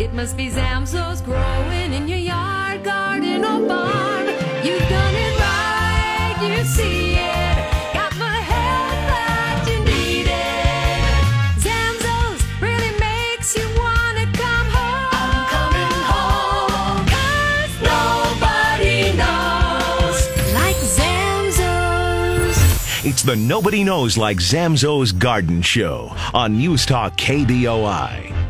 It must be Zamzows growing in your yard, garden, or barn. You've done it right, you see it. Got my help that you needed. Zamzows really makes you wanna come home. I'm coming home. Nobody knows like Zamzows. It's the Nobody Knows Like Zamzows Garden Show on News Talk KBOI.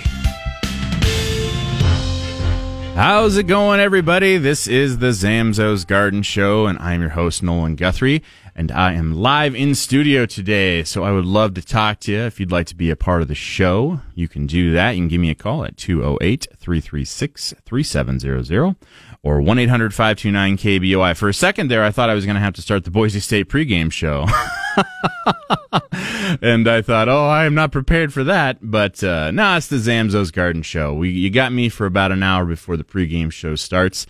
How's it going, everybody? This is the Zamzows Garden Show, and I'm your host, Nolan Guthrie, and I am live in studio today. So I would love to talk to you. If you'd like to be a part of the show, you can do that. You can give me a call at 208 336 3700 or 1 800 529 KBOI. For a second there, I thought I was going to have to start the Boise State pregame show. and I thought, oh, I am not prepared for that. But uh, no, it's the Zamzows Garden Show. We you got me for about an hour before the pregame show starts,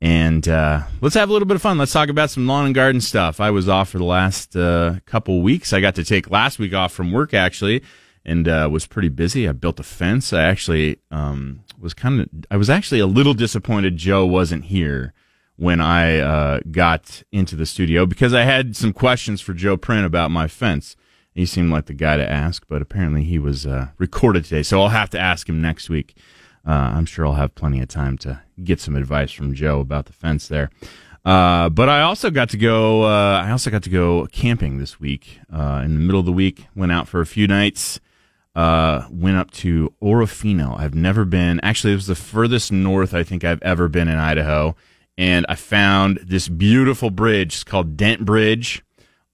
and uh, let's have a little bit of fun. Let's talk about some lawn and garden stuff. I was off for the last uh, couple weeks. I got to take last week off from work actually, and uh, was pretty busy. I built a fence. I actually um, was kind of I was actually a little disappointed Joe wasn't here when I uh, got into the studio because I had some questions for Joe Print about my fence. He seemed like the guy to ask, but apparently he was uh, recorded today, so I'll have to ask him next week. Uh, I'm sure I'll have plenty of time to get some advice from Joe about the fence there. Uh, but I also got to go. Uh, I also got to go camping this week. Uh, in the middle of the week, went out for a few nights. Went up to Orofino. I've never been. Actually, it was the furthest north I think I've ever been in Idaho and I found this beautiful bridge. It's called Dent Bridge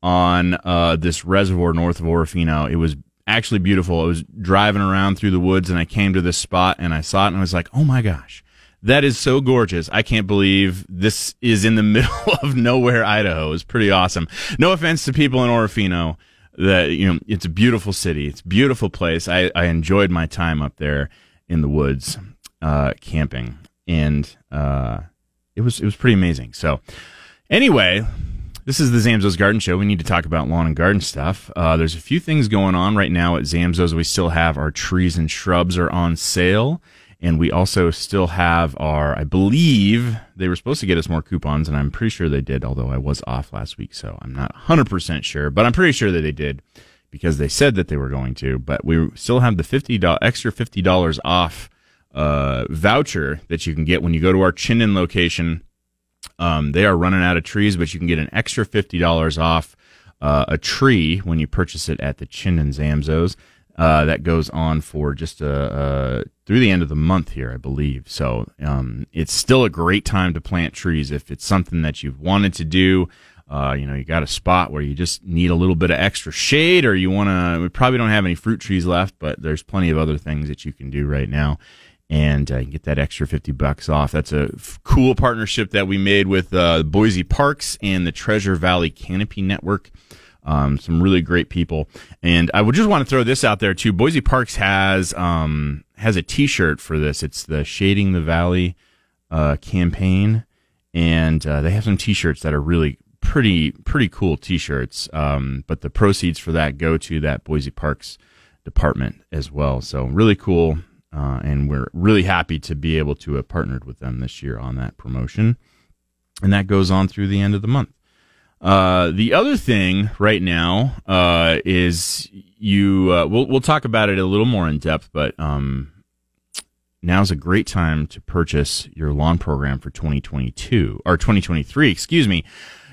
on uh, this reservoir north of Orofino. It was actually beautiful. I was driving around through the woods and I came to this spot and I saw it and I was like, oh my gosh, that is so gorgeous. I can't believe this is in the middle of nowhere, Idaho. It's pretty awesome. No offense to people in Orofino. That you know, it's a beautiful city. It's a beautiful place. I, I enjoyed my time up there in the woods, uh, camping, and uh, it was it was pretty amazing. So anyway, this is the Zamzows Garden Show. We need to talk about lawn and garden stuff. Uh, there's a few things going on right now at Zamzows. We still have our trees and shrubs are on sale. And we also still have our, I believe they were supposed to get us more coupons, and I'm pretty sure they did, although I was off last week, so I'm not 100% sure, but I'm pretty sure that they did because they said that they were going to. But we still have the $50, extra $50 off uh, voucher that you can get when you go to our Chinden location. Um, they are running out of trees, but you can get an extra fifty dollars off uh, a tree when you purchase it at the Chinden Zamzows. Uh, that goes on for just uh, uh, through the end of the month here, I believe. So um, it's still a great time to plant trees if it's something that you've wanted to do. Uh, you know, you got a spot where you just need a little bit of extra shade, or you want to. We probably don't have any fruit trees left, but there's plenty of other things that you can do right now and uh, get that extra 50 bucks off. That's a f- cool partnership that we made with uh, Boise Parks and the Treasure Valley Canopy Network. Um, some really great people, and I would just want to throw this out there too. Boise Parks has um, has a T-shirt for this. It's the Shading the Valley uh, campaign, and uh, they have some T-shirts that are really pretty pretty cool T-shirts. Um, but the proceeds for that go to that Boise Parks department as well. So really cool uh, and we're really happy to be able to have partnered with them this year on that promotion. And that goes on through the end of the month. Uh, the other thing right now uh, is you. Uh, we'll we'll talk about it a little more in depth, but um, now's a great time to purchase your lawn program for 2022 or 2023. Excuse me.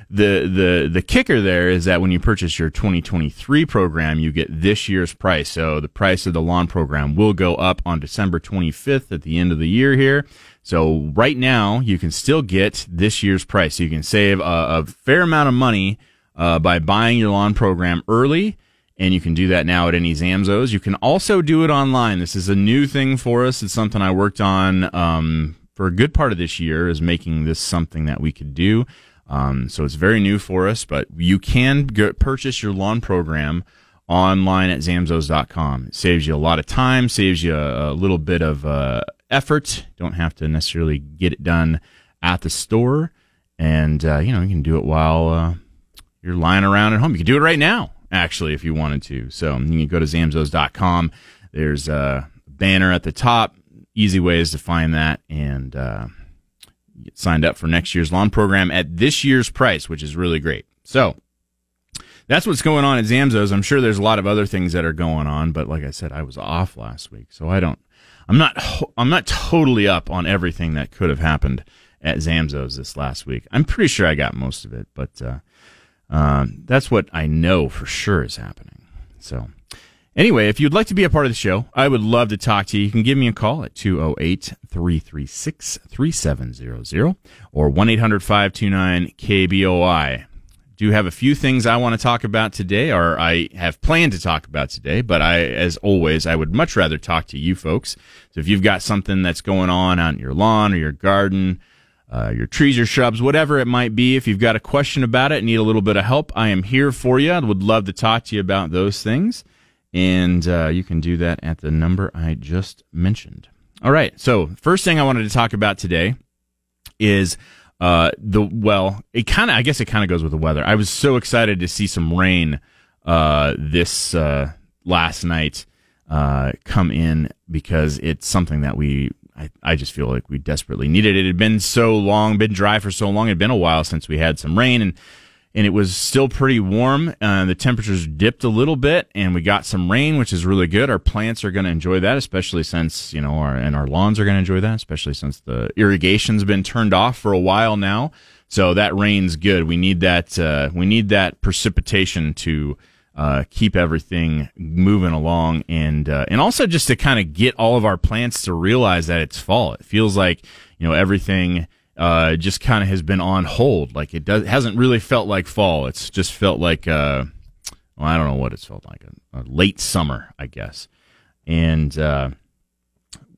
The the the kicker there is that when you purchase your 2023 program, you get this year's price. So the price of the lawn program will go up on December 25th at the end of the year here. So right now, you can still get this year's price. You can save a, a fair amount of money uh, by buying your lawn program early. And you can do that now at any Zamzows. You can also do it online. This is a new thing for us. It's something I worked on um, for a good part of this year, is making this something that we could do. Um, so it's very new for us, but you can purchase your lawn program online at zamzows.com. It saves you a lot of time, saves you a, a little bit of uh, effort. Don't have to necessarily get it done at the store. And, uh, you know, you can do it while uh, you're lying around at home. You can do it right now, actually, if you wanted to. So you can go to zamzows.com. There's a banner at the top. Easy ways to find that and uh, signed up for next year's lawn program at this year's price, which is really great. So that's what's going on at Zamzows. I'm sure there's a lot of other things that are going on, but like I said, I was off last week, so I don't I'm not I'm not totally up on everything that could have happened at Zamzows this last week. I'm pretty sure I got most of it, but uh, uh, that's what I know for sure is happening. So, anyway, if you'd like to be a part of the show, I would love to talk to you. You can give me a call at 208 336 3700 or 1 800 529 KBOI do have a few things I want to talk about today, or I have planned to talk about today, but I, as always, I would much rather talk to you folks. So if you've got something that's going on out in your lawn or your garden, uh, your trees or shrubs, whatever it might be, if you've got a question about it, need a little bit of help, I am here for you. I would love to talk to you about those things. And uh, you can do that at the number I just mentioned. All right. So, first thing I wanted to talk about today is uh, the well, it kind of I guess it kind of goes with the weather. I was so excited to see some rain uh, this uh, last night uh, come in because it's something that we I, I just feel like we desperately needed. It had been so long, been dry for so long. It had been a while since we had some rain and and it was still pretty warm. Uh, the temperatures dipped a little bit, and we got some rain, which is really good. Our plants are going to enjoy that, especially since you know, our, and our lawns are going to enjoy that, especially since the irrigation's been turned off for a while now. So that rain's good. We need that. Uh, we need that precipitation to uh, keep everything moving along, and uh, and also just to kind of get all of our plants to realize that it's fall. It feels like you know everything uh, just kind of has been on hold. Like it does hasn't really felt like fall. It's just felt like uh, well, I don't know what it's felt like a, a late summer, I guess. And uh,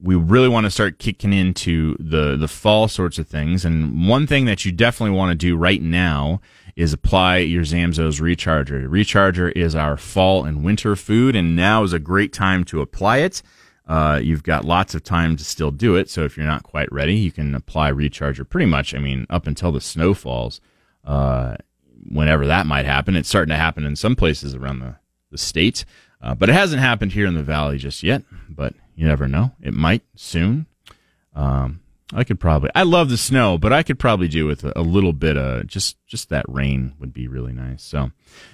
we really want to start kicking into the the fall sorts of things. And one thing that you definitely want to do right now is apply your Zamzows recharger. Recharger is our fall and winter food, and now is a great time to apply it. Uh, you've got lots of time to still do it. So if you're not quite ready, you can apply recharger pretty much. I mean, up until the snow falls, uh, whenever that might happen. It's starting to happen in some places around the, the state, uh, but it hasn't happened here in the valley just yet. But you never know; it might soon. Um, I could probably. I love the snow, but I could probably do with a, little bit of just just that rain would be really nice. So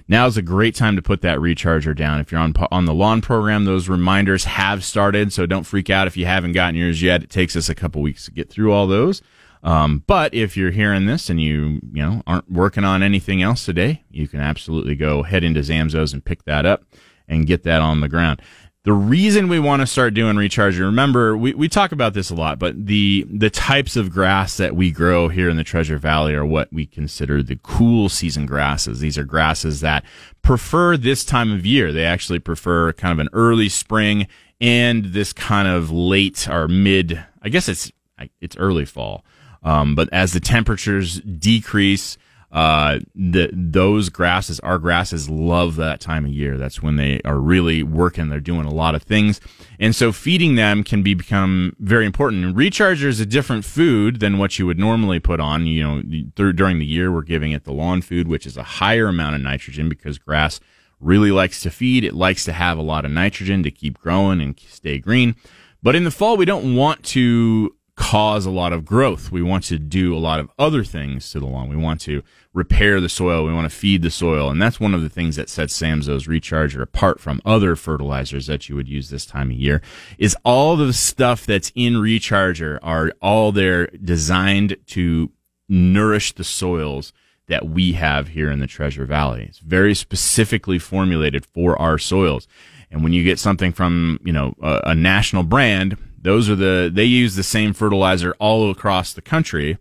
now is a great time to put that recharger down. If you're on on the lawn program, those reminders have started, so don't freak out if you haven't gotten yours yet. It takes us a couple weeks to get through all those. Um, but if you're hearing this and you you know aren't working on anything else today, you can absolutely go head into Zamzows and pick that up and get that on the ground the reason we want to start doing recharging, remember, we, we talk about this a lot, but the, the types of grass that we grow here in the Treasure Valley are what we consider the cool season grasses. These are grasses that prefer this time of year. They actually prefer kind of an early spring and this kind of late or mid, I guess it's, it's early fall. Um, but as the temperatures decrease, uh, the, those grasses, our grasses love that time of year. That's when they are really working. They're doing a lot of things. And so feeding them can be become very important. Recharger is a different food than what you would normally put on. You know, th- during the year, we're giving it the lawn food, which is a higher amount of nitrogen because grass really likes to feed. It likes to have a lot of nitrogen to keep growing and stay green. But in the fall, we don't want to cause a lot of growth. We want to do a lot of other things to the lawn. We want to repair the soil. We want to feed the soil. And that's one of the things that sets Zamzows Recharger apart from other fertilizers that you would use this time of year is all the stuff that's in Recharger are all there designed to nourish the soils that we have here in the Treasure Valley. It's very specifically formulated for our soils. And when you get something from, you know, a, a national brand, those are the, they use the same fertilizer all across the country.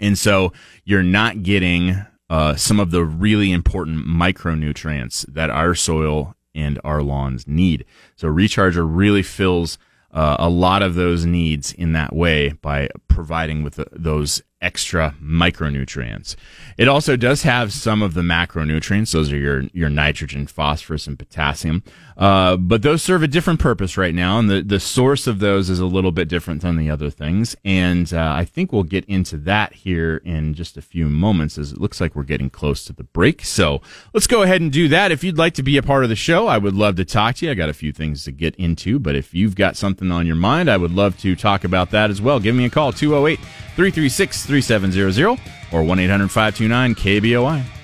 And so you're not getting uh, some of the really important micronutrients that our soil and our lawns need. So Recharger really fills uh, a lot of those needs in that way by providing with the, those extra micronutrients. It also does have some of the macronutrients. Those are your, your nitrogen, phosphorus, and potassium. Uh, but those serve a different purpose right now. And the, the source of those is a little bit different than the other things. And uh, I think we'll get into that here in just a few moments as it looks like we're getting close to the break. So let's go ahead and do that. If you'd like to be a part of the show, I would love to talk to you. I got a few things to get into, but if you've got something on your mind, I would love to talk about that as well. Give me a call, 208 336 3700 or 1 800 529 KBOI.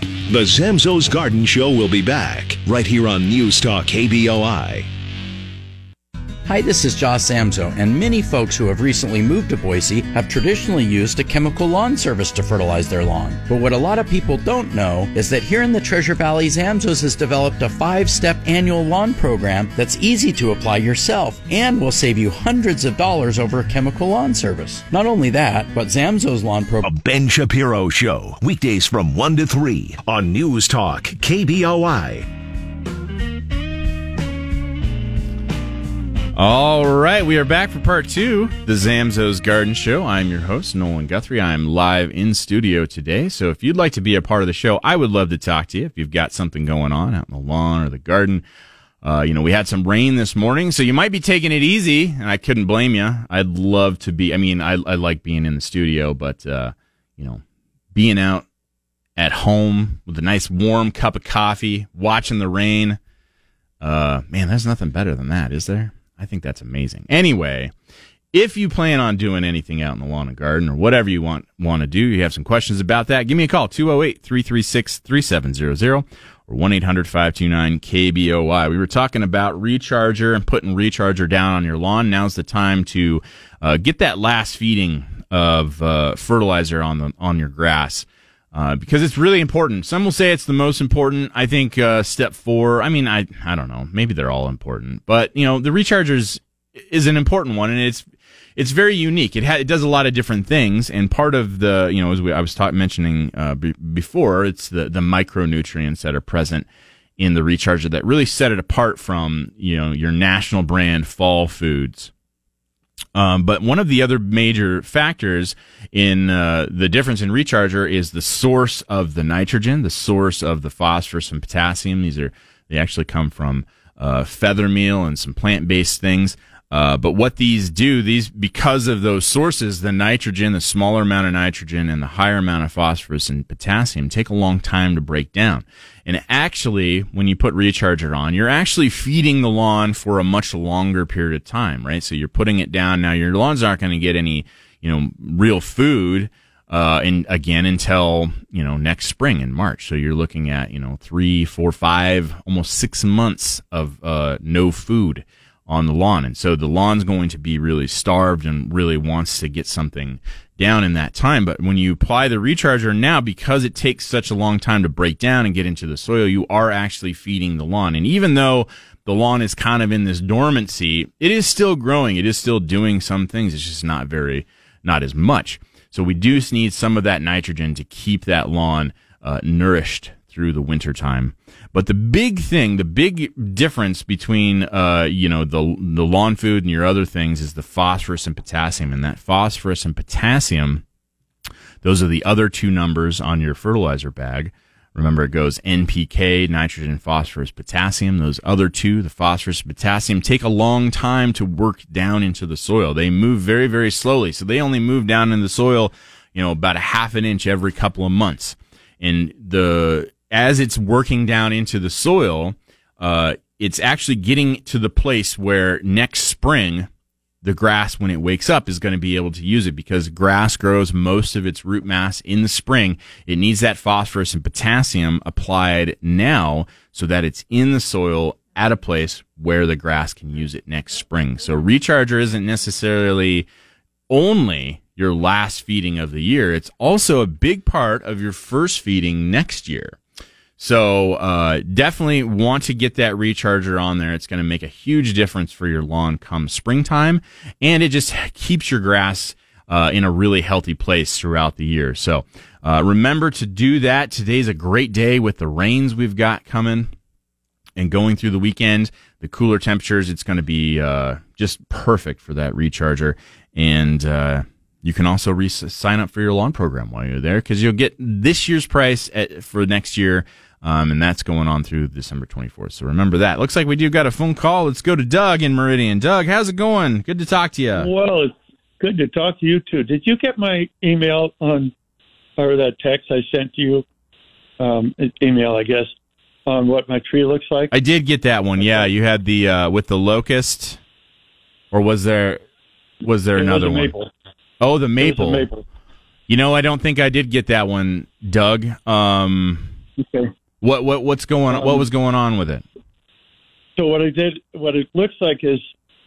The Zamzows Garden Show will be back right here on News Talk KBOI. Hi, this is Josh Zamzow, and many folks who have recently moved to Boise have traditionally used a chemical lawn service to fertilize their lawn. But what a lot of people don't know is that here in the Treasure Valley, Zamzows has developed a five step annual lawn program that's easy to apply yourself and will save you hundreds of dollars over a chemical lawn service. Not only that, but Zamzows lawn program. A. Ben Shapiro Show, weekdays from 1 to 3 on News Talk KBOI. All right, we are back for part two, the Zamzows Garden Show. I'm your host, Nolan Guthrie. I'm live in studio today. So if you'd like to be a part of the show, I would love to talk to you. If you've got something going on out in the lawn or the garden, uh, you know, we had some rain this morning, so you might be taking it easy, and I couldn't blame you. I'd love to be, I mean, I, I like being in the studio, but, uh, you know, being out at home with a nice warm cup of coffee, watching the rain, uh, man, there's nothing better than that, is there? I think that's amazing. Anyway, if you plan on doing anything out in the lawn and garden or whatever you want want to do, you have some questions about that, give me a call 208-336-3700 or 1-800-529-KBOI. We were talking about recharger and putting recharger down on your lawn. Now's the time to uh, get that last feeding of uh, fertilizer on the on your grass uh, because it's really important. Some will say it's the most important. I think uh, step four. I mean, I I don't know. Maybe they're all important, but you know, the rechargers is an important one, and it's it's very unique. It ha- it does a lot of different things, and part of the you know as we, I was mentioning uh, b- before, it's the the micronutrients that are present in the recharger that really set it apart from you know your national brand fall foods. Um, but one of the other major factors in uh, the difference in recharger is the source of the nitrogen, the source of the phosphorus and potassium. These are they actually come from uh, feather meal and some plant based things. Uh, but what these do, these because of those sources, the nitrogen, the smaller amount of nitrogen, and the higher amount of phosphorus and potassium take a long time to break down. And actually, when you put recharger on, you're actually feeding the lawn for a much longer period of time, right? So you're putting it down. Now your lawn's aren't going to get any, you know, real food, uh, and again until, you know, next spring in March. So you're looking at, you know, three, four, five, almost six months of, uh, no food on the lawn. And so the lawn's going to be really starved and really wants to get something down in that time. But when you apply the recharger now, because it takes such a long time to break down and get into the soil, you are actually feeding the lawn. And even though the lawn is kind of in this dormancy, it is still growing. It is still doing some things. It's just not very, not as much. So we do need some of that nitrogen to keep that lawn uh, nourished through the winter time. But the big thing, the big difference between uh, you know the the lawn food and your other things is the phosphorus and potassium. And that phosphorus and potassium, those are the other two numbers on your fertilizer bag. Remember, it goes NPK, nitrogen, phosphorus, potassium. Those other two, the phosphorus, and potassium, take a long time to work down into the soil. They move very, very slowly. So they only move down in the soil, you know, about a half an inch every couple of months. And the as it's working down into the soil, uh, it's actually getting to the place where next spring, the grass, when it wakes up, is going to be able to use it because grass grows most of its root mass in the spring. It needs that phosphorus and potassium applied now so that it's in the soil at a place where the grass can use it next spring. So recharger isn't necessarily only your last feeding of the year. It's also a big part of your first feeding next year. So uh, definitely want to get that recharger on there. It's going to make a huge difference for your lawn come springtime, and it just keeps your grass uh, in a really healthy place throughout the year. So uh, remember to do that. Today's a great day with the rains we've got coming and going through the weekend. The cooler temperatures, it's going to be uh, just perfect for that recharger. And uh, you can also re- sign up for your lawn program while you're there because you'll get this year's price at, for next year. Um, and that's going on through December 24th. So remember that. Looks like we do got a phone call. Let's go to Doug in Meridian. Doug, how's it going? Good to talk to you. Well, it's good to talk to you too. Did you get my email on, or that text I sent to you? Um, email, I guess, on what my tree looks like. I did get that one. Yeah, you had the uh, with the locust, or was there was there It was another a one? Oh, the was maple. maple. You know, I don't think I did get that one, Doug. Um, Okay. What what what's going on? What Um, was going on with it? So what I did, what it looks like is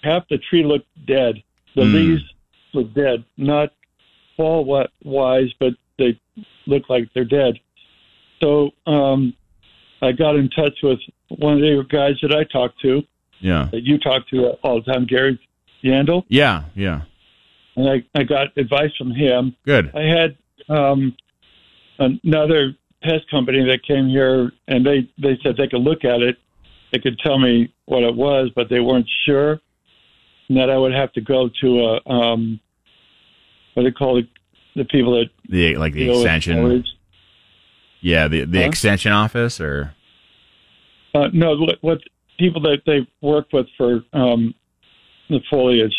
half the tree looked dead. The Mm. leaves look dead, not fall wise, but they look like they're dead. So um, I got in touch with one of the guys that I talked to, Yeah, that you talk to all the time, Gary Yandel, yeah, yeah. and I, I got advice from him. Good. I had um, another pest company that came here, and they they said they could look at it, they could tell me what it was, but they weren't sure, and that I would have to go to a um, what do they call it, the people that The like the extension. Yeah, the the Huh? extension office or Uh, no, what, what people that they work with for um, the foliage.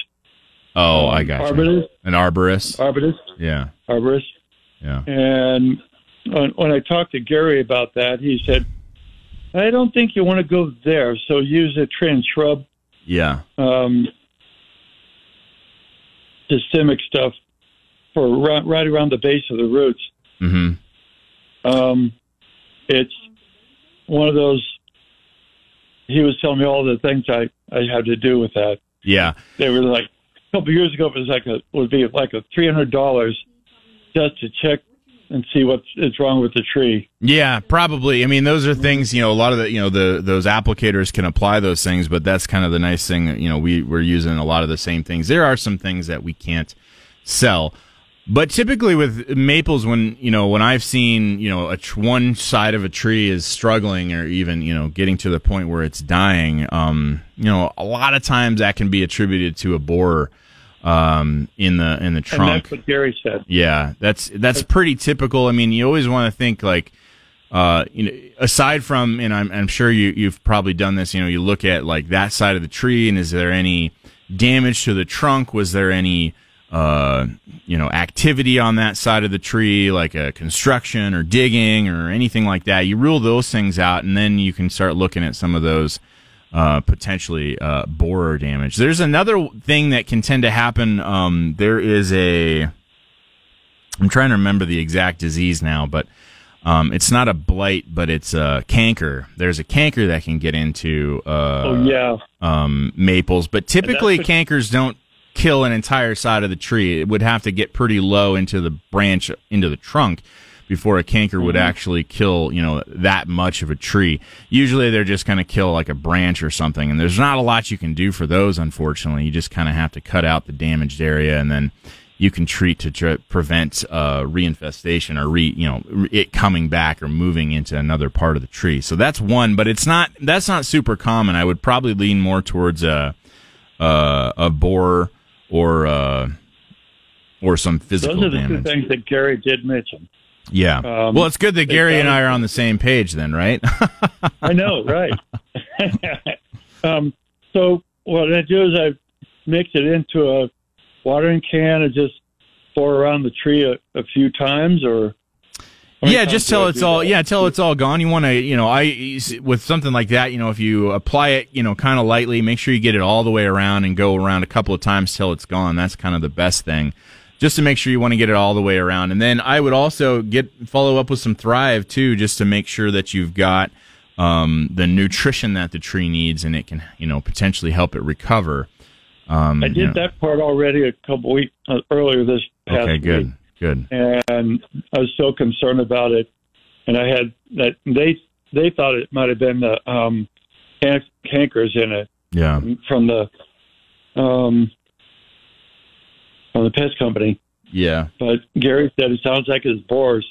oh, Um, I got you. arborist, An arborist. arborist, Yeah, arborist. yeah. And when, when I talked to Gary about that, he said, "I don't think you want to go there. So use a tree shrub Yeah. um, systemic stuff for right, right around the base of the roots. hmm Um, it's one of those. He was telling me all the things I I had to do with that. Yeah. They were like a couple years ago. It was like a would be like a three hundred dollars just to check and see what is wrong with the tree. Yeah, probably. I mean, those are things, you know, a lot of the, you know, the, those applicators can apply those things, but that's kind of the nice thing you know, we, we're using a lot of the same things. There are some things that we can't sell. But typically with maples, when, you know, when I've seen, you know, a one side of a tree is struggling or even, you know, getting to the point where it's dying, um, you know, a lot of times that can be attributed to a borer, um, in the, in the And trunk. that's what Gary said. Yeah, that's that's pretty typical. I mean, you always want to think like, uh, you know, aside from, and I'm I'm sure you you've probably done this. You know, you look at like that side of the tree, and is there any damage to the trunk? Was there any uh, you know, activity on that side of the tree, like a construction or digging or anything like that? You rule those things out, and then you can start looking at some of those uh, potentially uh, borer damage. There's another thing that can tend to happen. Um, there is a, I'm trying to remember the exact disease now, but um, it's not a blight, but it's a canker. There's a canker that can get into uh, oh yeah, um, maples, but typically what- cankers don't kill an entire side of the tree. It would have to get pretty low into the branch, into the trunk, before a canker would actually kill, you know, that much of a tree. Usually they're just going to kill like a branch or something, and there's not a lot you can do for those, unfortunately. You just kind of have to cut out the damaged area and then you can treat to tr- prevent uh, reinfestation or re, you know, re- it coming back or moving into another part of the tree. So that's one, but it's not that's not super common. I would probably lean more towards a a, a borer or uh, or some physical those are the damage. two things that Gary did mention. Yeah. Um, well, it's good that Gary and I are on the same page then, right? I know, right? um, so what I do is I mix it into a watering can and just pour around the tree a, a few times, or yeah, just till it's all that? yeah, till it's all gone. You want to, you know, I with something like that, you know, if you apply it, you know, kind of lightly, make sure you get it all the way around and go around a couple of times till it's gone. That's kind of the best thing. Just to make sure you want to get it all the way around. And then I would also get follow up with some Thrive too, just to make sure that you've got um, the nutrition that the tree needs and it can, you know, potentially help it recover. Um, I you did know. that part already a couple weeks uh, earlier this past Okay, good, week, good. and I was so concerned about it, and I had that they they thought it might have been the um, can- cankers in it Yeah, from the um, from the pest company. yeah, But Gary said it sounds like it's borers,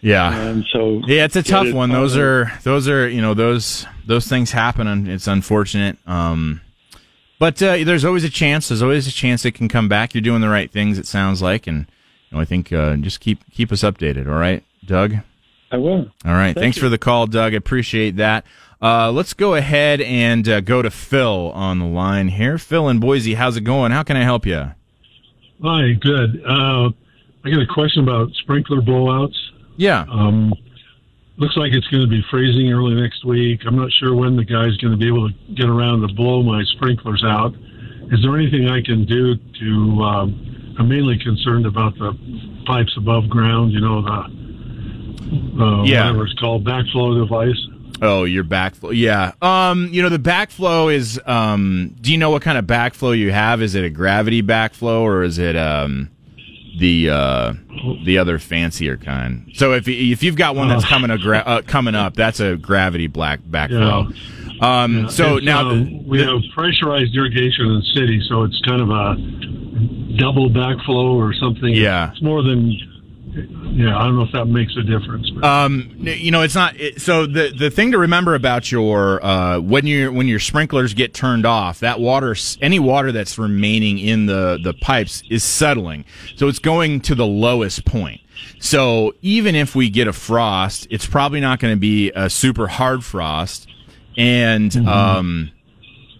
yeah. and so Yeah, it's a tough it- one. Those are those are you know those those things happen and it's unfortunate. Um, but uh, there's always a chance. There's always a chance it can come back. You're doing the right things. It sounds like, and you know, I think uh, just keep keep us updated. All right, Doug. I will. All right. Thanks for the call, Doug. I appreciate that. Uh, let's go ahead and uh, go to Phil on the line here. Phil in Boise, how's it going? How can I help you? Hi, good. Uh, I got a question about sprinkler blowouts. Yeah. Um, looks like it's going to be freezing early next week. I'm not sure when the guy's going to be able to get around to blow my sprinklers out. Is there anything I can do to? Um, I'm mainly concerned about the pipes above ground. You know the uh, Yeah. whatever it's called, backflow device. Oh, your backflow. Yeah. Um, you know, the backflow is um do you know what kind of backflow you have? Is it a gravity backflow or is it um the uh the other fancier kind? So if if you've got one that's coming a gra- uh, coming up, that's a gravity black backflow. Um so It's, now uh, we the- have pressurized irrigation in the city, so it's kind of a double backflow or something. Yeah. it's more than. Yeah, I don't know if that makes a difference. But Um, you know, it's not. It, so the the thing to remember about your uh, when you when your sprinklers get turned off, that water, any water that's remaining in the the pipes is settling, so it's going to the lowest point. So even if we get a frost, it's probably not going to be a super hard frost, and um,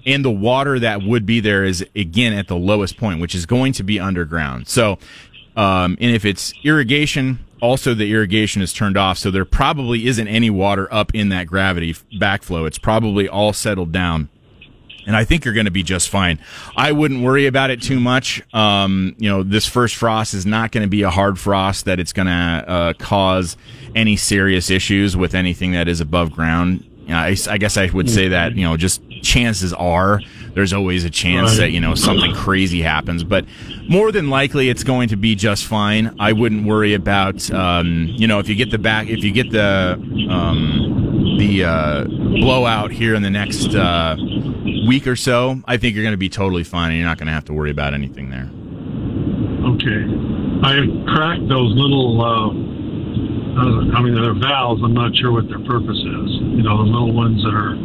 and the water that would be there is again at the lowest point, which is going to be underground. So, um, and if it's irrigation, also the irrigation is turned off, so there probably isn't any water up in that gravity backflow. It's probably all settled down. And I think you're going to be just fine. I wouldn't worry about it too much. Um, you know, this first frost is not going to be a hard frost that it's going to uh, cause any serious issues with anything that is above ground. You know, I, I guess I would say that you know, just chances are there's always a chance Right. that you know something crazy happens, but more than likely it's going to be just fine. I wouldn't worry about um, you know if you get the back if you get the um, the uh, blowout here in the next uh, week or so, I think you're going to be totally fine, and you're not going to have to worry about anything there. okay, I cracked those little. Uh, uh, I mean, they're valves. I'm not sure what their purpose is. You know, the little ones that are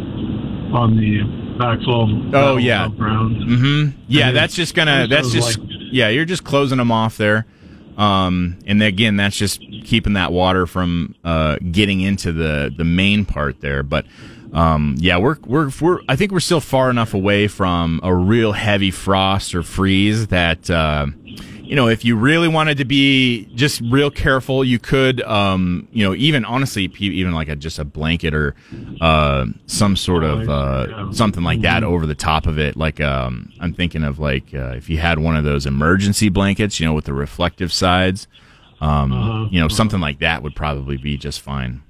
on the backflow. Oh, valve yeah. Mm-hmm. Yeah, that's just gonna. That's just. like- yeah, you're just closing them off there. Um, and again, that's just keeping that water from uh, getting into the the main part there. But um, yeah, we're we're we're. I think we're still far enough away from a real heavy frost or freeze that. Uh, you know, if you really wanted to be just real careful, you could, um, you know, even honestly, even like a just a blanket or uh, some sort of uh, something like that over the top of it. Like um, I'm thinking of like uh, if you had one of those emergency blankets, you know, with the reflective sides. Um, you know, something like that would probably be just fine.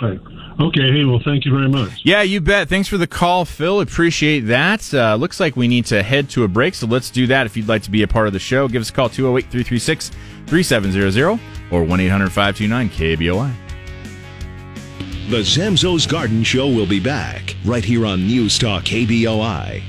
Right. Okay. Hey, well, thank you very much. Yeah, you bet. Thanks for the call, Phil. Appreciate that. Uh, looks like we need to head to a break, so let's do that. If you'd like to be a part of the show, give us a call 208 336 3700 or 1 800 529 KBOI. The Zamzows Garden Show will be back right here on News Talk KBOI.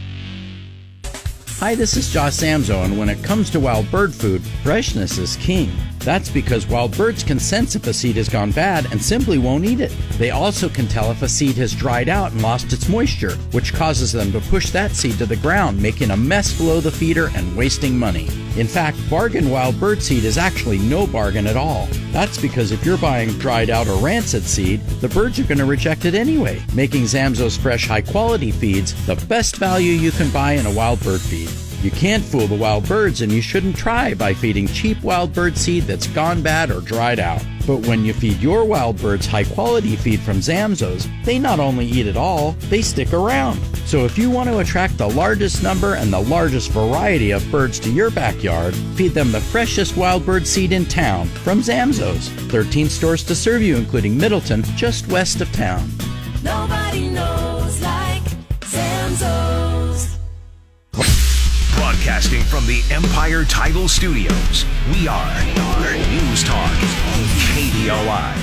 Hi, this is Josh Zamzow, and when it comes to wild bird food, freshness is king. That's because wild birds can sense if a seed has gone bad and simply won't eat it. They also can tell if a seed has dried out and lost its moisture, which causes them to push that seed to the ground, making a mess below the feeder and wasting money. In fact, bargain wild bird seed is actually no bargain at all. That's because if you're buying dried out or rancid seed, the birds are going to reject it anyway, making Zamzows fresh high quality feeds the best value you can buy in a wild bird feed. You can't fool the wild birds, and you shouldn't try by feeding cheap wild bird seed that's gone bad or dried out. But when you feed your wild birds high quality feed from Zamzows, they not only eat it all, they stick around. So if you want to attract the largest number and the largest variety of birds to your backyard, feed them the freshest wild bird seed in town from Zamzows. 13 stores to serve you, including Middleton, just west of town. Nobody Broadcasting from the Empire Title Studios, we are News Talk, KBOI.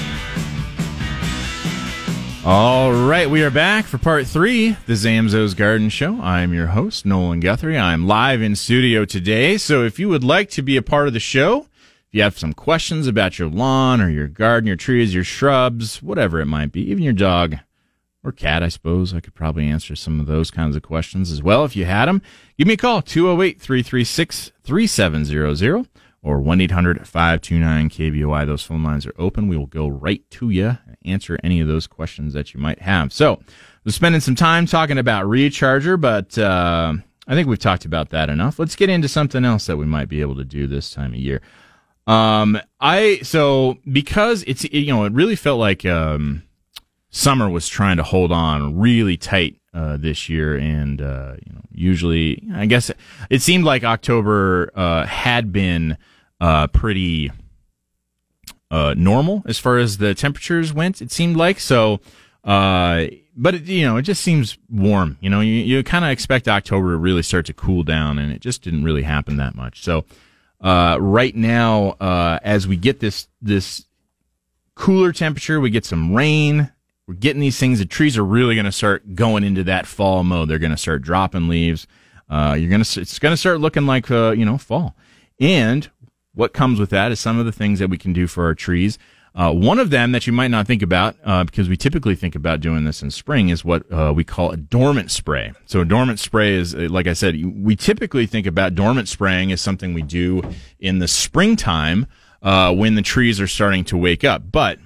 All right, we are back for part three, the Zamzows Garden Show. I'm your host, Nolan Guthrie. I'm live in studio today. So if you would like to be a part of the show, if you have some questions about your lawn or your garden, your trees, your shrubs, whatever it might be, even your dog or cat, I suppose, I could probably answer some of those kinds of questions as well if you had them. Give me a call, 208 336 3700 or 1 800 529 KBOI. Those phone lines are open. We will go right to you and answer any of those questions that you might have. So, we're spending some time talking about Recharger, but uh, I think we've talked about that enough. Let's get into something else that we might be able to do this time of year. Um, I so because it's you know it really felt like um, summer was trying to hold on really tight uh, this year, and uh, you know, usually, I guess it seemed like October uh, had been uh, pretty uh, normal as far as the temperatures went. It seemed like so, uh, but it, you know, it just seems warm. You know, you, you kind of expect October to really start to cool down, and it just didn't really happen that much. So, right now, as we get this this cooler temperature, we get some rain we're getting these things. The trees are really going to start going into that fall mode. They're going to start dropping leaves. Uh, you're going to, it's going to start looking like, uh, you know, fall. And what comes with that is some of the things that we can do for our trees. Uh, one of them that you might not think about, uh, because we typically think about doing this in spring, is what uh, we call a dormant spray. So a dormant spray is, uh, like I said, we typically think about dormant spraying as something we do in the springtime uh, when the trees are starting to wake up. But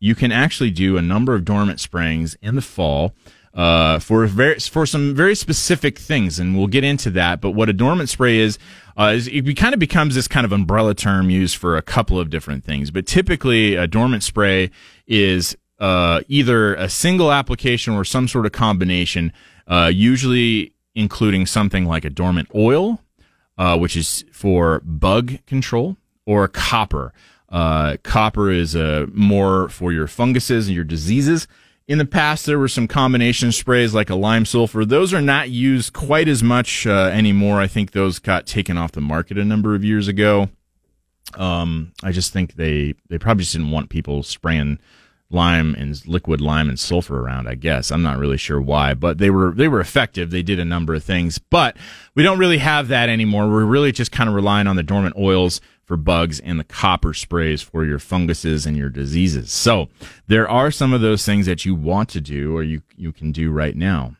you can actually do a number of dormant sprayings in the fall uh, for very, for some very specific things, and we'll get into that. But what a dormant spray is, uh, is it kind of becomes this kind of umbrella term used for a couple of different things. But typically, a dormant spray is uh, either a single application or some sort of combination, uh, usually including something like a dormant oil, uh, which is for bug control, or copper. Uh, copper is uh, more for your funguses and your diseases. In the past, there were some combination sprays like a lime sulfur. Those are not used quite as much uh, anymore. I think those got taken off the market a number of years ago. Um, I just think they they probably just didn't want people spraying lime and liquid lime and sulfur around. I guess I'm not really sure why, but they were they were effective. They did a number of things, but we don't really have that anymore. We're really just kind of relying on the dormant oils for bugs and the copper sprays for your funguses and your diseases. So there are some of those things that you want to do or you, you can do right now.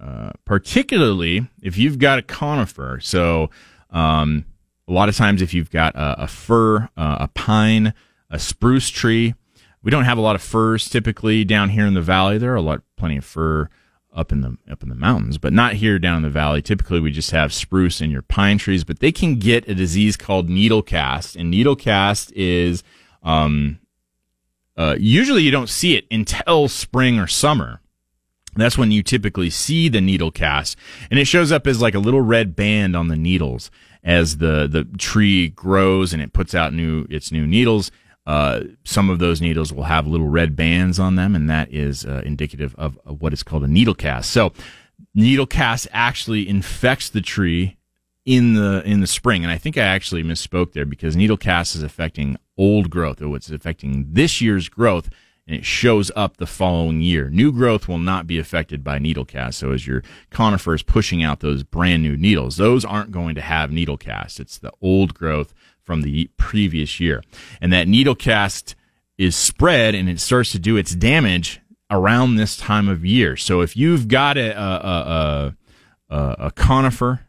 Uh, particularly if you've got a conifer. So, um, a lot of times if you've got a, a fir, uh, a pine, a spruce tree, we don't have a lot of firs typically down here in the valley. There are a lot, plenty of fir up in the up in the mountains, but not here down in the valley. Typically, we just have spruce and your pine trees, but they can get a disease called needle cast, and needle cast is um, uh, usually you don't see it until spring or summer. That's when you typically see the needle cast, and it shows up as like a little red band on the needles as the the tree grows and it puts out new its new needles. Uh, some of those needles will have little red bands on them, and that is uh, indicative of, of, what is called a needle cast. So, needle cast actually infects the tree in the in the spring, and I think I actually misspoke there because needle cast is affecting old growth, or it's affecting this year's growth, and it shows up the following year. New growth will not be affected by needle cast. So, as your conifer is pushing out those brand new needles, those aren't going to have needle cast. It's the old growth from the previous year. And that needle cast is spread and it starts to do its damage around this time of year. So if you've got a, a, a, a, a conifer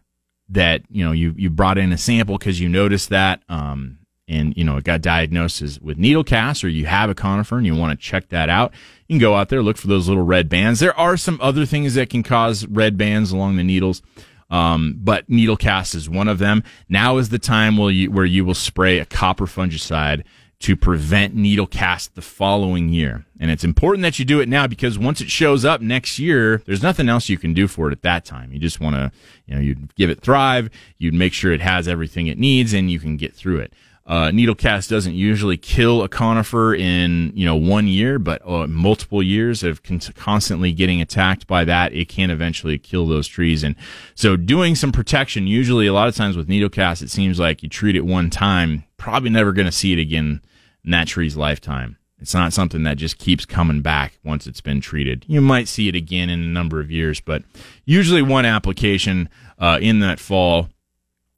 that, you know, you, you brought in a sample because you noticed that, um, and, you know, it got diagnosed as with needle cast or you have a conifer and you want to check that out, you can go out there, look for those little red bands. There are some other things that can cause red bands along the needles. Um, but needle cast is one of them. Now is the time where you, where you will spray a copper fungicide to prevent needle cast the following year. And it's important that you do it now because once it shows up next year, there's nothing else you can do for it at that time. You just want to, you know, you give it thrive, you'd make sure it has everything it needs and you can get through it. Uh, needle cast doesn't usually kill a conifer in you know one year, but uh, multiple years of con- constantly getting attacked by that, it can eventually kill those trees. And so, doing some protection. Usually, a lot of times with needle cast, it seems like you treat it one time, probably never going to see it again in that tree's lifetime. It's not something that just keeps coming back once it's been treated. You might see it again in a number of years, but usually one application uh, in that fall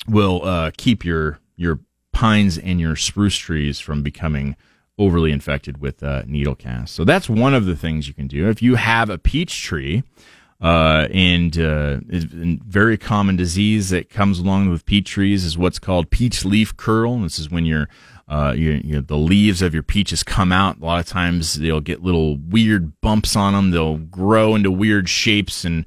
will uh, keep your your pines and your spruce trees from becoming overly infected with uh, needle cast. So that's one of the things you can do. If you have a peach tree, uh, and uh, very common disease that comes along with peach trees is what's called peach leaf curl. This is when your uh, you, you the leaves of your peaches come out. A lot of times they'll get little weird bumps on them. They'll grow into weird shapes and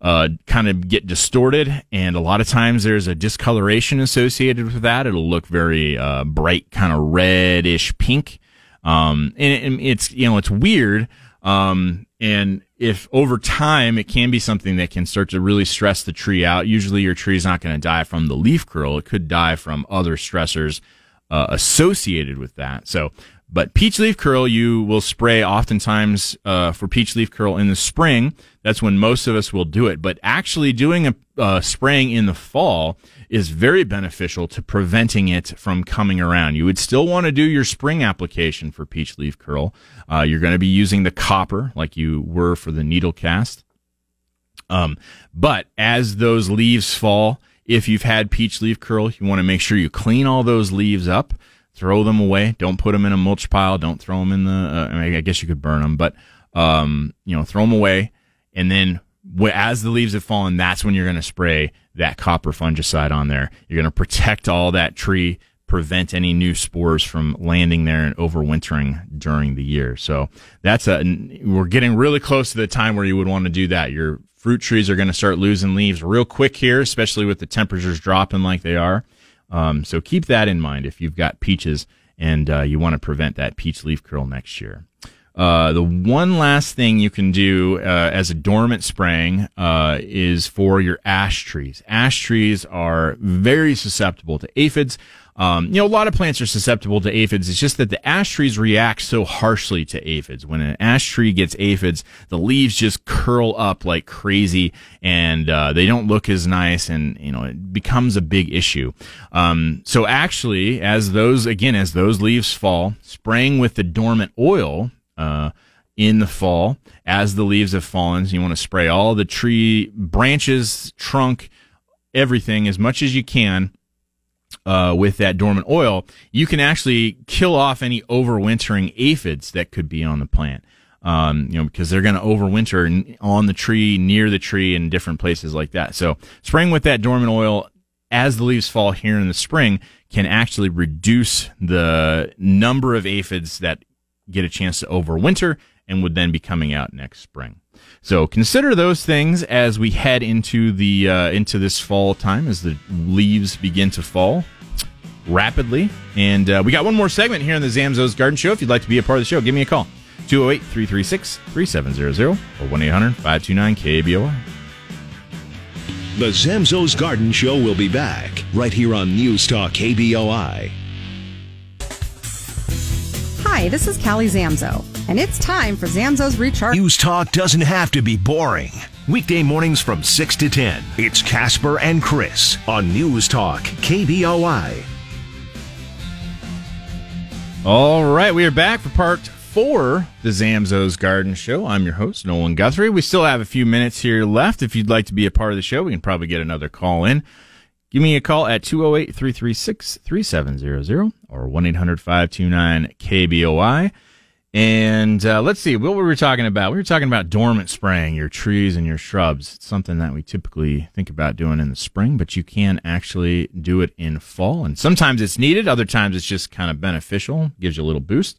uh, kind of get distorted. And a lot of times there's a discoloration associated with that. It'll look very uh, bright, kind of reddish pink. Um, and, and, it's, you know, it's weird. Um, and if over time it can be something that can start to really stress the tree out, usually your tree is not going to die from the leaf curl. It could die from other stressors uh, associated with that. So but peach leaf curl, you will spray oftentimes uh, for peach leaf curl in the spring. That's when most of us will do it. But actually, doing a uh, spraying in the fall is very beneficial to preventing it from coming around. You would still want to do your spring application for peach leaf curl. Uh, you're going to be using the copper like you were for the needle cast. Um, but as those leaves fall, if you've had peach leaf curl, you want to make sure you clean all those leaves up throw them away. Don't put them in a mulch pile. Don't throw them in the. Uh, I, mean, I guess you could burn them, but um, you know, throw them away. And then as the leaves have fallen, that's when you're going to spray that copper fungicide on there. You're going to protect all that tree, prevent any new spores from landing there and overwintering during the year. So that's a. We're getting really close to the time where you would want to do that. Your fruit trees are going to start losing leaves real quick here, especially with the temperatures dropping like they are. Um, so keep that in mind if you've got peaches and uh, you want to prevent that peach leaf curl next year. Uh, the one last thing you can do uh, as a dormant spraying uh, is for your ash trees. Ash trees are very susceptible to aphids. Um, you know, a lot of plants are susceptible to aphids. It's just that the ash trees react so harshly to aphids. When an ash tree gets aphids, the leaves just curl up like crazy and uh, they don't look as nice and, you know, it becomes a big issue. Um, so actually, as those, again, as those leaves fall, spraying with the dormant oil, uh, in the fall, as the leaves have fallen, so you want to spray all the tree branches, trunk, everything as much as you can uh, with that dormant oil, you can actually kill off any overwintering aphids that could be on the plant. Um, you know, because they're going to overwinter on the tree, near the tree, in different places like that. So, spraying with that dormant oil as the leaves fall here in the spring can actually reduce the number of aphids that get a chance to overwinter and would then be coming out next spring. So consider those things as we head into the uh, into this fall time as the leaves begin to fall rapidly. And uh, we got one more segment here on the Zamzows Garden Show. If you'd like to be a part of the show, give me a call 208 336 3700 or 1 800 529 KBOI. The Zamzows Garden Show will be back right here on News Talk KBOI. Hi, this is Callie Zamzow, and it's time for Zamzow's Recharge. News Talk doesn't have to be boring. Weekday mornings from 6 to 10. It's Casper and Chris on News Talk KBOI. All right, we are back for part four, the Zamzows Garden Show. I'm your host, Nolan Guthrie. We still have a few minutes here left. If you'd like to be a part of the show, we can probably get another call in. Give me a call at 208 336 3700 or 1 800 529 KBOI. And uh, let's see, what we were we talking about? We were talking about dormant spraying your trees and your shrubs. It's something that we typically think about doing in the spring, but you can actually do it in fall. And sometimes it's needed, other times it's just kind of beneficial, gives you a little boost.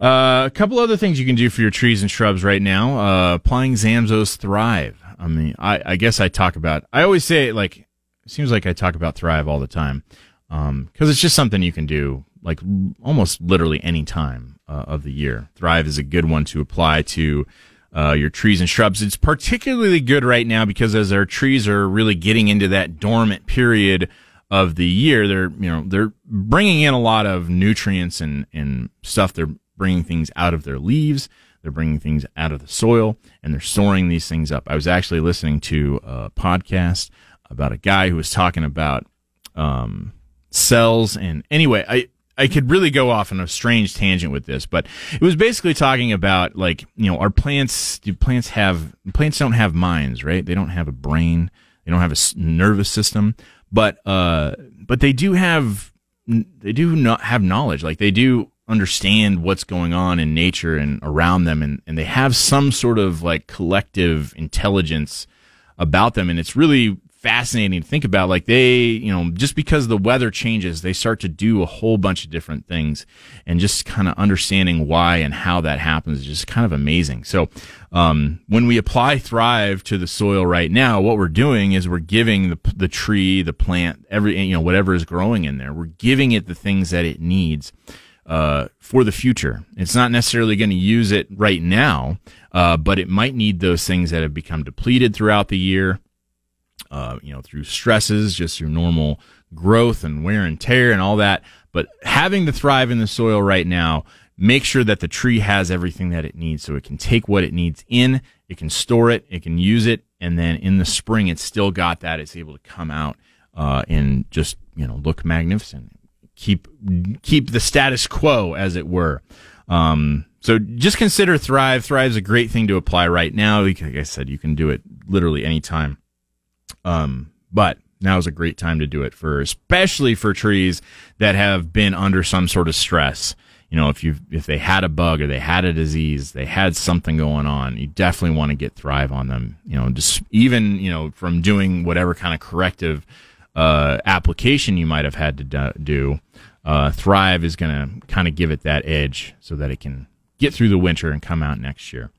Uh, a couple other things you can do for your trees and shrubs right now. Uh, applying Zamzows Thrive. I mean, I, I guess I talk about. I always say like, it seems like I talk about Thrive all the time, because um, it's just something you can do like almost literally any time uh, of the year. Thrive is a good one to apply to uh, your trees and shrubs. It's particularly good right now because as our trees are really getting into that dormant period of the year, they're you know they're bringing in a lot of nutrients and and stuff. They're bringing things out of their leaves. They're bringing things out of the soil and they're storing these things up. I was actually listening to a podcast about a guy who was talking about um, cells and anyway, I I could really go off on a strange tangent with this, but it was basically talking about like you know, our plants. Do plants have plants don't have minds, right? They don't have a brain. They don't have a nervous system, but uh, but they do have they do not have knowledge. Like they do understand what's going on in nature and around them, and and they have some sort of like collective intelligence about them, and it's really fascinating to think about. Like they, you know, just because the weather changes, they start to do a whole bunch of different things, and just kind of understanding why and how that happens is just kind of amazing. So, um, when we apply Thrive to the soil right now, what we're doing is we're giving the the tree, the plant, every you know whatever is growing in there, we're giving it the things that it needs. Uh, for the future. It's not necessarily going to use it right now, uh, but it might need those things that have become depleted throughout the year uh, you know, through stresses, just through normal growth and wear and tear and all that. But having to thrive in the soil right now, make sure that the tree has everything that it needs so it can take what it needs in, it can store it, it can use it, and then in the spring it's still got that. It's able to come out uh, and just, you know, look magnificent. Keep keep the status quo, as it were. Um, so just consider Thrive. Thrive is a great thing to apply right now. Like I said, you can do it literally anytime. Um, but now is a great time to do it for, especially for trees that have been under some sort of stress. You know, if you if they had a bug or they had a disease, they had something going on, you definitely want to get Thrive on them. You know, just even you know from doing whatever kind of corrective uh, application you might have had to do. Uh, Thrive is going to kind of give it that edge so that it can get through the winter and come out next year.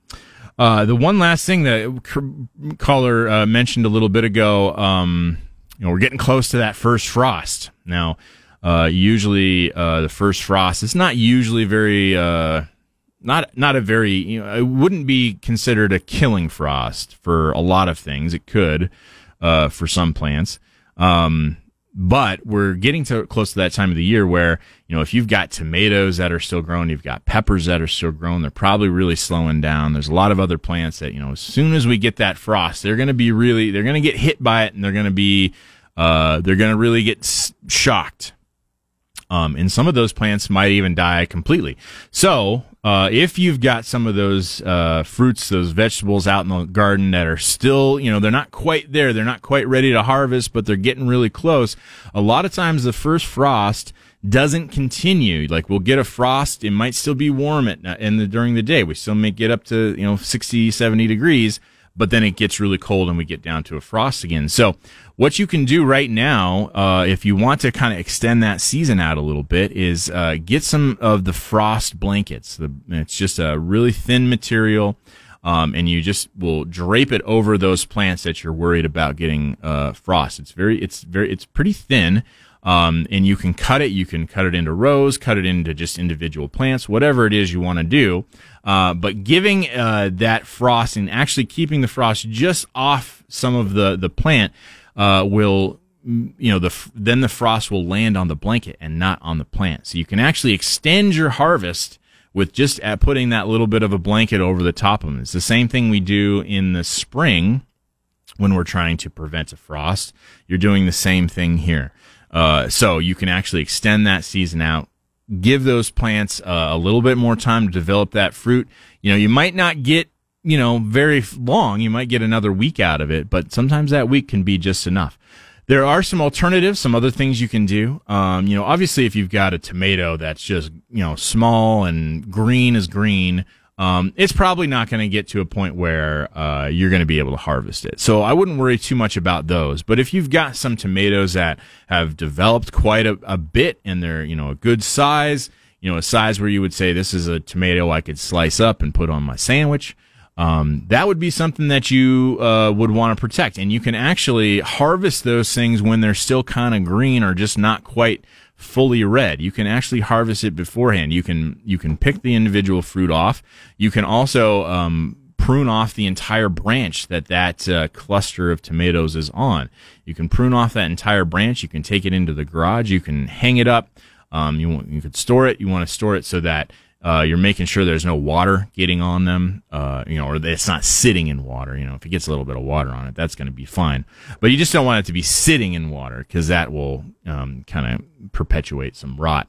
Uh, the one last thing that caller uh, mentioned a little bit ago, um, you know, we're getting close to that first frost. Now, uh, usually uh, the first frost is not usually very, uh, not not a very, you know, it wouldn't be considered a killing frost for a lot of things. It could uh, for some plants. Um, but we're getting to close to that time of the year where, you know, if you've got tomatoes that are still growing, you've got peppers that are still growing, they're probably really slowing down. There's a lot of other plants that, you know, as soon as we get that frost, they're going to be really, they're going to get hit by it and they're going to be, uh, they're going to really get shocked. Um, and some of those plants might even die completely. So, uh, if you've got some of those uh, fruits, those vegetables out in the garden that are still, you know, they're not quite there, they're not quite ready to harvest, but they're getting really close. A lot of times, the first frost doesn't continue. Like we'll get a frost, it might still be warm at in the during the day. We still may get up to you know 60, 70 degrees, but then it gets really cold and we get down to a frost again. So what you can do right now, uh, if you want to kind of extend that season out a little bit, is uh, get some of the frost blankets. The, it's just a really thin material, um, and you just will drape it over those plants that you're worried about getting uh, frost. It's very, it's very, it's pretty thin. Um, and you can cut it. You can cut it into rows, cut it into just individual plants, whatever it is you want to do. Uh, but giving uh, that frost and actually keeping the frost just off some of the the plant uh, will you know the then the frost will land on the blanket and not on the plant. So you can actually extend your harvest with just at putting that little bit of a blanket over the top of them it's the same thing we do in the spring when we're trying to prevent a frost. You're doing the same thing here. Uh, so you can actually extend that season out give those plants uh, a little bit more time to develop that fruit you know you might not get you know, very long. You might get another week out of it, but sometimes that week can be just enough. There are some alternatives, some other things you can do. Um, you know, obviously, if you've got a tomato that's just, you know, small and green as green, um, it's probably not going to get to a point where uh, you're going to be able to harvest it. So I wouldn't worry too much about those. But if you've got some tomatoes that have developed quite a, a bit and they're, you know, a good size, you know, a size where you would say this is a tomato I could slice up and put on my sandwich um, that would be something that you uh, would want to protect. And you can actually harvest those things when they're still kind of green or just not quite fully red. You can actually harvest it beforehand. You can you can pick the individual fruit off. You can also um, prune off the entire branch that that uh, cluster of tomatoes is on. You can prune off that entire branch. You can take it into the garage. You can hang it up. Um, you want, you could store it. You want to store it so that uh, you're making sure there's no water getting on them, uh, you know, or it's not sitting in water. You know, if it gets a little bit of water on it, that's going to be fine. But you just don't want it to be sitting in water because that will um, kind of perpetuate some rot.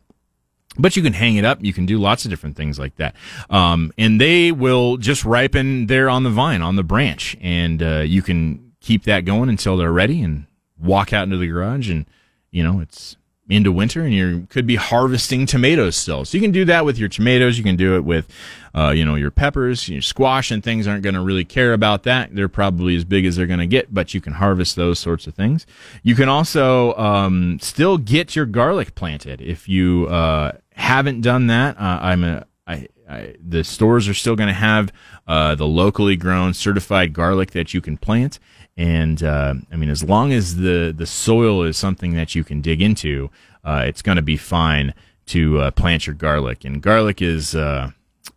But you can hang it up. You can do lots of different things like that. Um, and they will just ripen there on the vine, on the branch. And uh, you can keep that going until they're ready and walk out into the garage. And, you know, it's into winter and you could be harvesting tomatoes still. So you can do that with your tomatoes. You can do it with, uh, you know, your peppers, your squash and things aren't going to really care about that. They're probably as big as they're going to get, but you can harvest those sorts of things. You can also, um, still get your garlic planted. If you, uh, haven't done that, uh, I'm a, I, I, the stores are still going to have, uh, the locally grown certified garlic that you can plant. And uh, I mean, as long as the the soil is something that you can dig into, uh, it's going to be fine to uh, plant your garlic. And garlic is uh,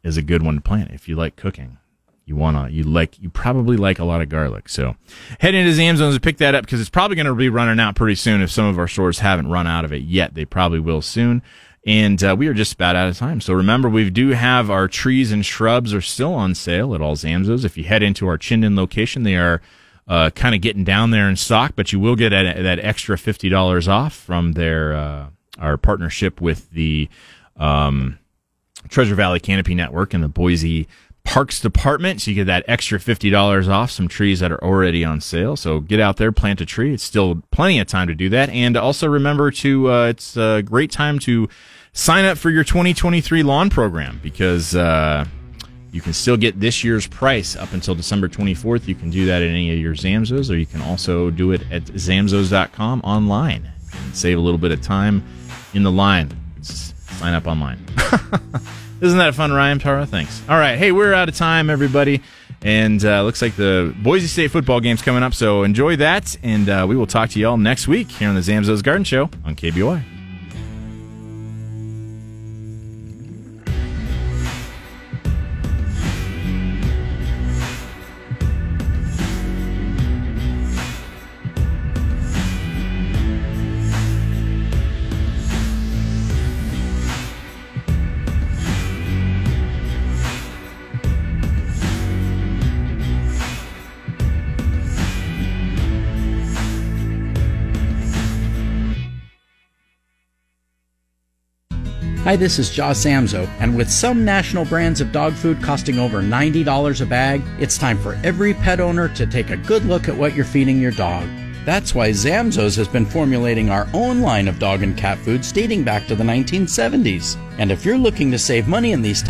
is a good one to plant if you like cooking. You wanna you like you probably like a lot of garlic. So head into Zamzows and pick that up because it's probably going to be running out pretty soon. If some of our stores haven't run out of it yet, they probably will soon. And uh, we are just about out of time. So remember, we do have our trees and shrubs are still on sale at all Zamzows. If you head into our Chinden location, they are uh, kind of getting down there in stock, but you will get that, that extra fifty dollars off from their uh, our partnership with the um, Treasure Valley Canopy Network and the Boise Parks Department. So you get that extra fifty dollars off some trees that are already on sale. So get out there, plant a tree. It's still plenty of time to do that, and also remember to uh, it's a great time to sign up for your 2023 lawn program because uh, you can still get this year's price up until December 24th. You can do that at any of your Zamzows, or you can also do it at zamzows.com online. And save a little bit of time in the line. Just sign up online. Isn't that a fun rhyme, Tara? Thanks. All right. Hey, we're out of time, everybody. And uh, looks like the Boise State football game's coming up, so enjoy that. And uh, we will talk to y'all next week here on the Zamzows Garden Show on KBOI. Hi, this is Joss Zamzow, and with some national brands of dog food costing over $90 a bag, it's time for every pet owner to take a good look at what you're feeding your dog. That's why Zamzows has been formulating our own line of dog and cat foods dating back to the 1970s. And if you're looking to save money in these times,